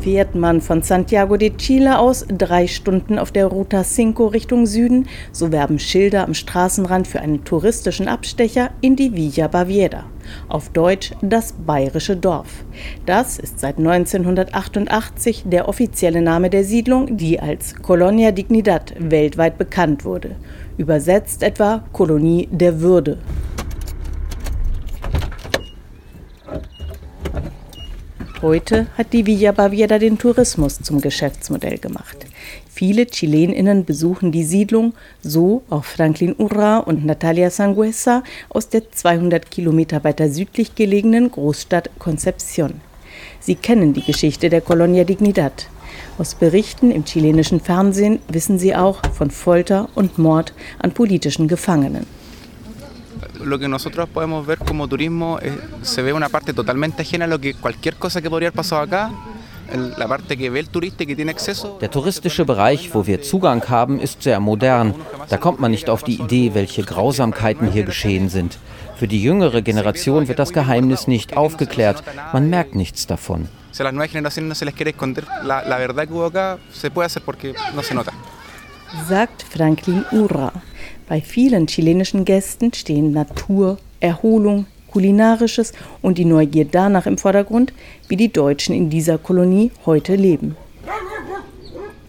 Fährt man von Santiago de Chile aus drei Stunden auf der Ruta 5 Richtung Süden, so werben Schilder am Straßenrand für einen touristischen Abstecher in die Villa Baviera. Auf Deutsch das bayerische Dorf. Das ist seit 1988 der offizielle Name der Siedlung, die als Colonia Dignidad weltweit bekannt wurde. Übersetzt etwa Kolonie der Würde. Heute hat die Villa Baviera den Tourismus zum Geschäftsmodell gemacht. Viele Chileninnen besuchen die Siedlung, so auch Franklin Urra und Natalia Sanguesa aus der 200 Kilometer weiter südlich gelegenen Großstadt Concepción. Sie kennen die Geschichte der Colonia Dignidad. Aus Berichten im chilenischen Fernsehen wissen sie auch von Folter und Mord an politischen Gefangenen lo que nosotros podemos ver como turismo es, se ve una parte totalmente ajena a lo que cualquier cosa que podría haber pasado acá. Der touristische Bereich, wo wir Zugang haben, ist sehr modern. Da kommt man nicht auf die Idee, welche Grausamkeiten hier geschehen sind. Für die jüngere Generation wird das Geheimnis nicht aufgeklärt. Man merkt nichts davon. Sagt Franklin Ura. Bei vielen chilenischen Gästen stehen Natur, Erholung, Kulinarisches und die Neugier danach im Vordergrund, wie die Deutschen in dieser Kolonie heute leben.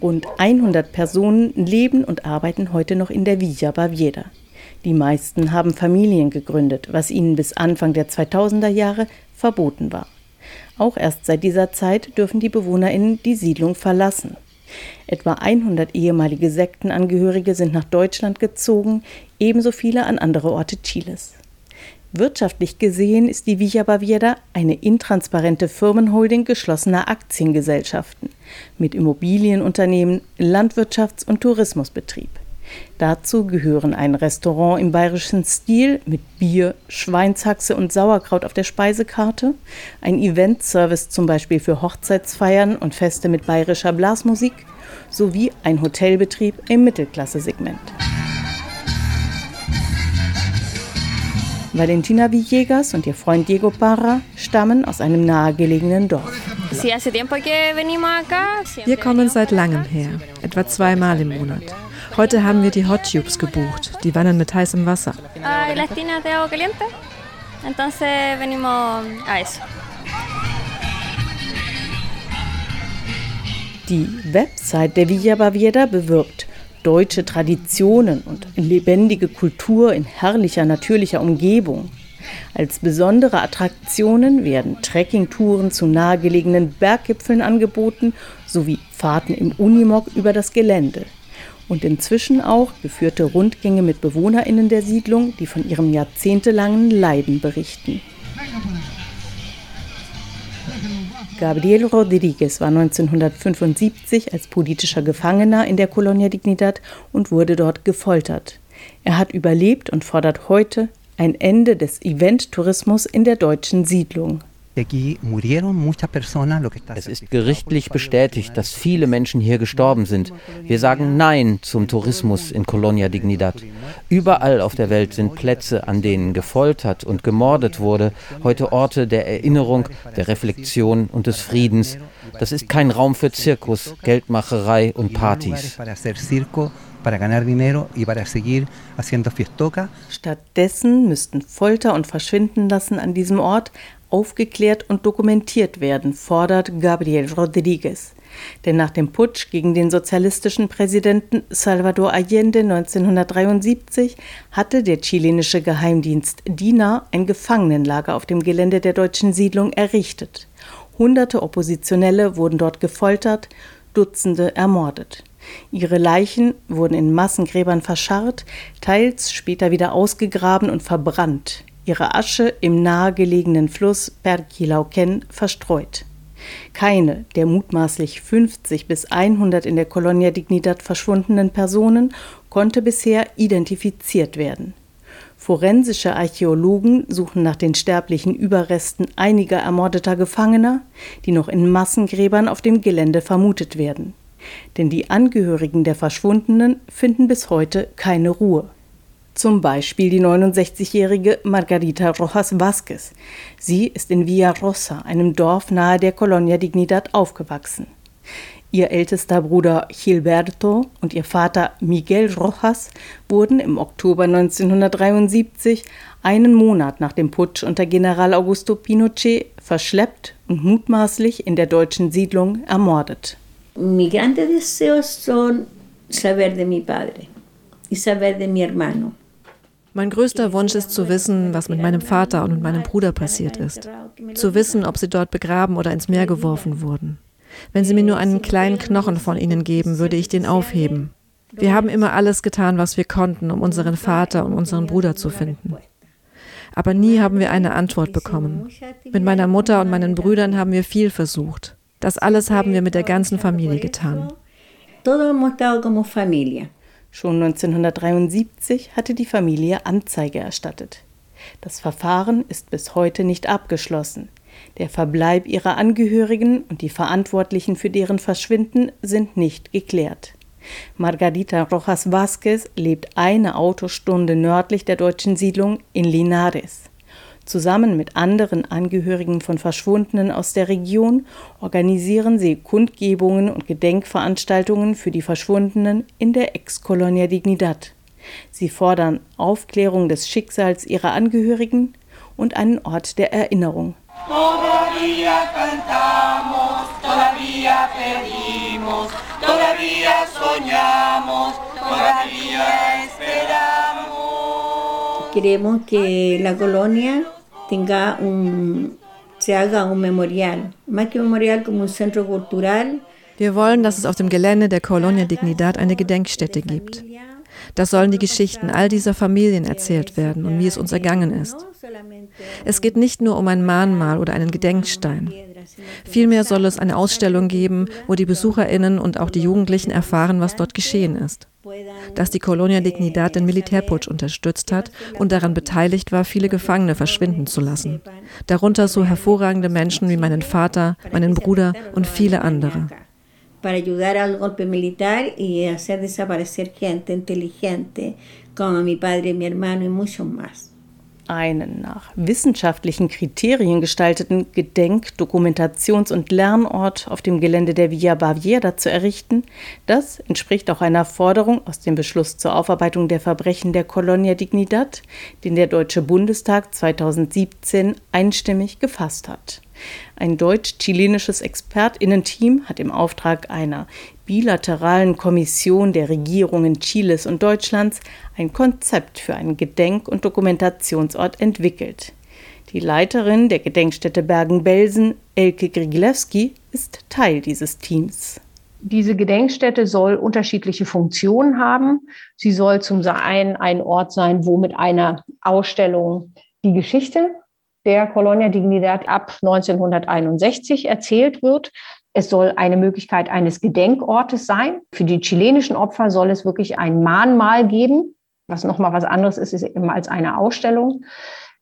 Rund 100 Personen leben und arbeiten heute noch in der Villa Baviera. Die meisten haben Familien gegründet, was ihnen bis Anfang der 2000er Jahre verboten war. Auch erst seit dieser Zeit dürfen die BewohnerInnen die Siedlung verlassen. Etwa 100 ehemalige Sektenangehörige sind nach Deutschland gezogen, ebenso viele an andere Orte Chiles. Wirtschaftlich gesehen ist die Villa Baviera eine intransparente Firmenholding geschlossener Aktiengesellschaften mit Immobilienunternehmen, Landwirtschafts- und Tourismusbetrieb. Dazu gehören ein Restaurant im bayerischen Stil mit Bier, Schweinshaxe und Sauerkraut auf der Speisekarte, ein Eventservice zum Beispiel für Hochzeitsfeiern und Feste mit bayerischer Blasmusik sowie ein Hotelbetrieb im Mittelklasse-Segment. Valentina Villegas und ihr Freund Diego Parra stammen aus einem nahegelegenen Dorf. Wir kommen seit langem her, etwa zweimal im Monat. Heute haben wir die Hot Tubes gebucht, die Wannen mit heißem Wasser. Die Website der Villa Baviera bewirbt deutsche Traditionen und lebendige Kultur in herrlicher natürlicher Umgebung. Als besondere Attraktionen werden Trekkingtouren zu nahegelegenen Berggipfeln angeboten sowie Fahrten im Unimog über das Gelände und inzwischen auch geführte Rundgänge mit BewohnerInnen der Siedlung, die von ihrem jahrzehntelangen Leiden berichten. Gabriel Rodriguez war 1975 als politischer Gefangener in der Colonia Dignidad und wurde dort gefoltert. Er hat überlebt und fordert heute ein Ende des Event-Tourismus in der deutschen Siedlung. Es ist gerichtlich bestätigt, dass viele Menschen hier gestorben sind. Wir sagen Nein zum Tourismus in Colonia Dignidad. Überall auf der Welt sind Plätze, an denen gefoltert und gemordet wurde, heute Orte der Erinnerung, der Reflexion und des Friedens. Das ist kein Raum für Zirkus, Geldmacherei und Partys. Stattdessen müssten Folter und Verschwindenlassen an diesem Ort aufgeklärt und dokumentiert werden, fordert Gabriel Rodriguez. Denn nach dem Putsch gegen den sozialistischen Präsidenten Salvador Allende 1973 hatte der chilenische Geheimdienst DINA ein Gefangenenlager auf dem Gelände der deutschen Siedlung errichtet. Hunderte Oppositionelle wurden dort gefoltert, Dutzende ermordet. Ihre Leichen wurden in Massengräbern verscharrt, teils später wieder ausgegraben und verbrannt ihre Asche im nahegelegenen Fluss Perquilauquen verstreut. Keine der mutmaßlich 50 bis 100 in der Colonia Dignidad verschwundenen Personen konnte bisher identifiziert werden. Forensische Archäologen suchen nach den sterblichen Überresten einiger ermordeter Gefangener, die noch in Massengräbern auf dem Gelände vermutet werden. Denn die Angehörigen der Verschwundenen finden bis heute keine Ruhe. Zum Beispiel die 69-jährige Margarita Rojas Vázquez. Sie ist in Villa Rosa, einem Dorf nahe der Colonia Dignidad, aufgewachsen. Ihr ältester Bruder Gilberto und ihr Vater Miguel Rojas wurden im Oktober 1973, einen Monat nach dem Putsch unter General Augusto Pinochet, verschleppt und mutmaßlich in der deutschen Siedlung ermordet. Mi grande deseo son saber de mi padre y saber de mi hermano. Mein größter Wunsch ist zu wissen, was mit meinem Vater und mit meinem Bruder passiert ist. Zu wissen, ob sie dort begraben oder ins Meer geworfen wurden. Wenn Sie mir nur einen kleinen Knochen von ihnen geben, würde ich den aufheben. Wir haben immer alles getan, was wir konnten, um unseren Vater und unseren Bruder zu finden. Aber nie haben wir eine Antwort bekommen. Mit meiner Mutter und meinen Brüdern haben wir viel versucht. Das alles haben wir mit der ganzen Familie getan. Schon 1973 hatte die Familie Anzeige erstattet. Das Verfahren ist bis heute nicht abgeschlossen. Der Verbleib ihrer Angehörigen und die Verantwortlichen für deren Verschwinden sind nicht geklärt. Margarita Rojas Vázquez lebt eine Autostunde nördlich der deutschen Siedlung in Linares. Zusammen mit anderen Angehörigen von Verschwundenen aus der Region organisieren sie Kundgebungen und Gedenkveranstaltungen für die Verschwundenen in der Ex-Colonia Dignidad. Sie fordern Aufklärung des Schicksals ihrer Angehörigen und einen Ort der Erinnerung. Queremos que la colonia tenga un, se haga un memorial, más que un memorial como un centro cultural. Wir wollen, dass es auf dem Gelände der Colonia Dignidad eine Gedenkstätte gibt. Das sollen die Geschichten all dieser Familien erzählt werden und wie es uns ergangen ist. Es geht nicht nur um ein Mahnmal oder einen Gedenkstein. Vielmehr soll es eine Ausstellung geben, wo die Besucherinnen und auch die Jugendlichen erfahren, was dort geschehen ist. Dass die Colonia Dignidad den Militärputsch unterstützt hat und daran beteiligt war, viele Gefangene verschwinden zu lassen. Darunter so hervorragende Menschen wie meinen Vater, meinen Bruder und viele andere. para ayudar al golpe militar y hacer desaparecer gente inteligente como mi padre, mi hermano y muchos más. Einen nach wissenschaftlichen Kriterien gestalteten Gedenk-, Dokumentations- und Lernort auf dem Gelände der Villa Baviera zu errichten, das entspricht auch einer Forderung aus dem Beschluss zur Aufarbeitung der Verbrechen der Colonia Dignidad, den der Deutsche Bundestag 2017 einstimmig gefasst hat. Ein deutsch-chilenisches Expertinnenteam hat im Auftrag einer bilateralen Kommission der Regierungen Chiles und Deutschlands ein Konzept für einen Gedenk- und Dokumentationsort entwickelt. Die Leiterin der Gedenkstätte Bergen-Belsen, Elke Grigilewski, ist Teil dieses Teams. Diese Gedenkstätte soll unterschiedliche Funktionen haben. Sie soll zum einen ein Ort sein, wo mit einer Ausstellung die Geschichte der Colonia Dignidad ab 1961 erzählt wird. Es soll eine Möglichkeit eines Gedenkortes sein. Für die chilenischen Opfer soll es wirklich ein Mahnmal geben, was nochmal was anderes ist, ist immer als eine Ausstellung.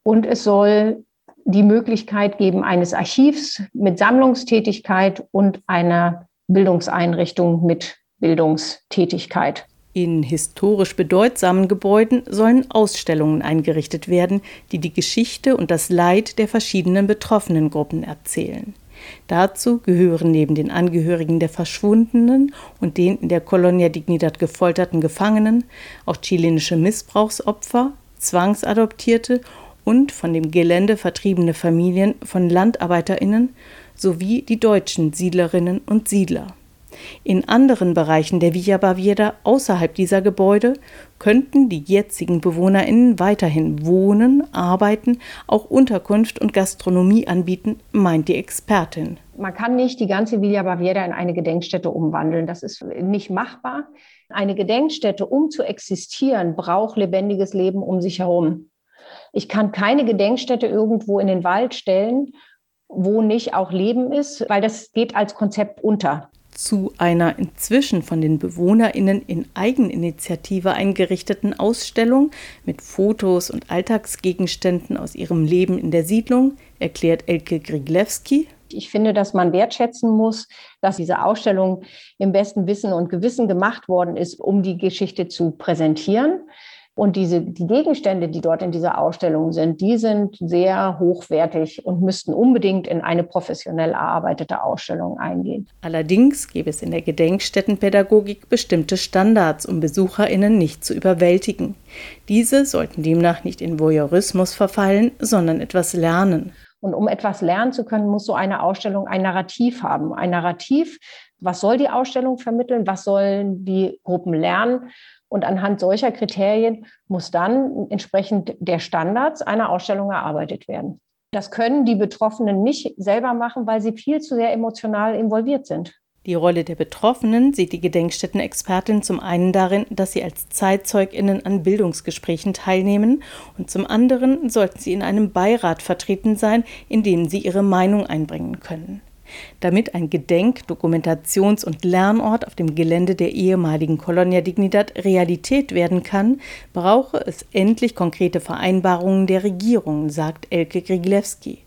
Und es soll die Möglichkeit geben eines Archivs mit Sammlungstätigkeit und einer Bildungseinrichtung mit Bildungstätigkeit. In historisch bedeutsamen Gebäuden sollen Ausstellungen eingerichtet werden, die die Geschichte und das Leid der verschiedenen betroffenen Gruppen erzählen. Dazu gehören neben den Angehörigen der Verschwundenen und den in der Colonia Dignidad gefolterten Gefangenen auch chilenische Missbrauchsopfer, Zwangsadoptierte und von dem Gelände vertriebene Familien von LandarbeiterInnen sowie die deutschen Siedlerinnen und Siedler. In anderen Bereichen der Villa Baviera außerhalb dieser Gebäude könnten die jetzigen BewohnerInnen weiterhin wohnen, arbeiten, auch Unterkunft und Gastronomie anbieten, meint die Expertin. Man kann nicht die ganze Villa Baviera in eine Gedenkstätte umwandeln. Das ist nicht machbar. Eine Gedenkstätte, um zu existieren, braucht lebendiges Leben um sich herum. Ich kann keine Gedenkstätte irgendwo in den Wald stellen, wo nicht auch Leben ist, weil das geht als Konzept unter zu einer inzwischen von den BewohnerInnen in Eigeninitiative eingerichteten Ausstellung mit Fotos und Alltagsgegenständen aus ihrem Leben in der Siedlung, erklärt Elke Griglewski. Ich finde, dass man wertschätzen muss, dass diese Ausstellung im besten Wissen und Gewissen gemacht worden ist, um die Geschichte zu präsentieren. Und diese, die Gegenstände, die dort in dieser Ausstellung sind, die sind sehr hochwertig und müssten unbedingt in eine professionell erarbeitete Ausstellung eingehen. Allerdings gäbe es in der Gedenkstättenpädagogik bestimmte Standards, um BesucherInnen nicht zu überwältigen. Diese sollten demnach nicht in Voyeurismus verfallen, sondern etwas lernen. Und um etwas lernen zu können, muss so eine Ausstellung ein Narrativ haben. Ein Narrativ, was soll die Ausstellung vermitteln? Was sollen die Gruppen lernen? Und anhand solcher Kriterien muss dann entsprechend der Standards einer Ausstellung erarbeitet werden. Das können die Betroffenen nicht selber machen, weil sie viel zu sehr emotional involviert sind. Die Rolle der Betroffenen sieht die Gedenkstättenexpertin zum einen darin, dass sie als ZeitzeugInnen an Bildungsgesprächen teilnehmen und zum anderen sollten sie in einem Beirat vertreten sein, in dem sie ihre Meinung einbringen können. Damit ein Gedenk-, Dokumentations- und Lernort auf dem Gelände der ehemaligen Colonia Dignidad Realität werden kann, brauche es endlich konkrete Vereinbarungen der Regierung, sagt Elke Grigilewski.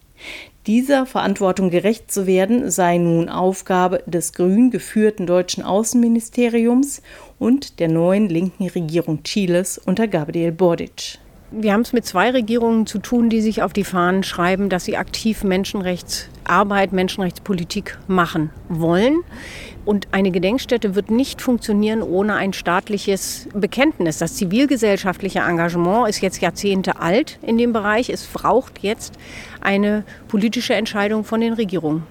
Dieser Verantwortung gerecht zu werden, sei nun Aufgabe des grün geführten deutschen Außenministeriums und der neuen linken Regierung Chiles unter Gabriel Boric. Wir haben es mit zwei Regierungen zu tun, die sich auf die Fahnen schreiben, dass sie aktiv Menschenrechtsarbeit, Menschenrechtspolitik machen wollen. Und eine Gedenkstätte wird nicht funktionieren ohne ein staatliches Bekenntnis. Das zivilgesellschaftliche Engagement ist jetzt Jahrzehnte alt in dem Bereich. Es braucht jetzt eine politische Entscheidung von den Regierungen.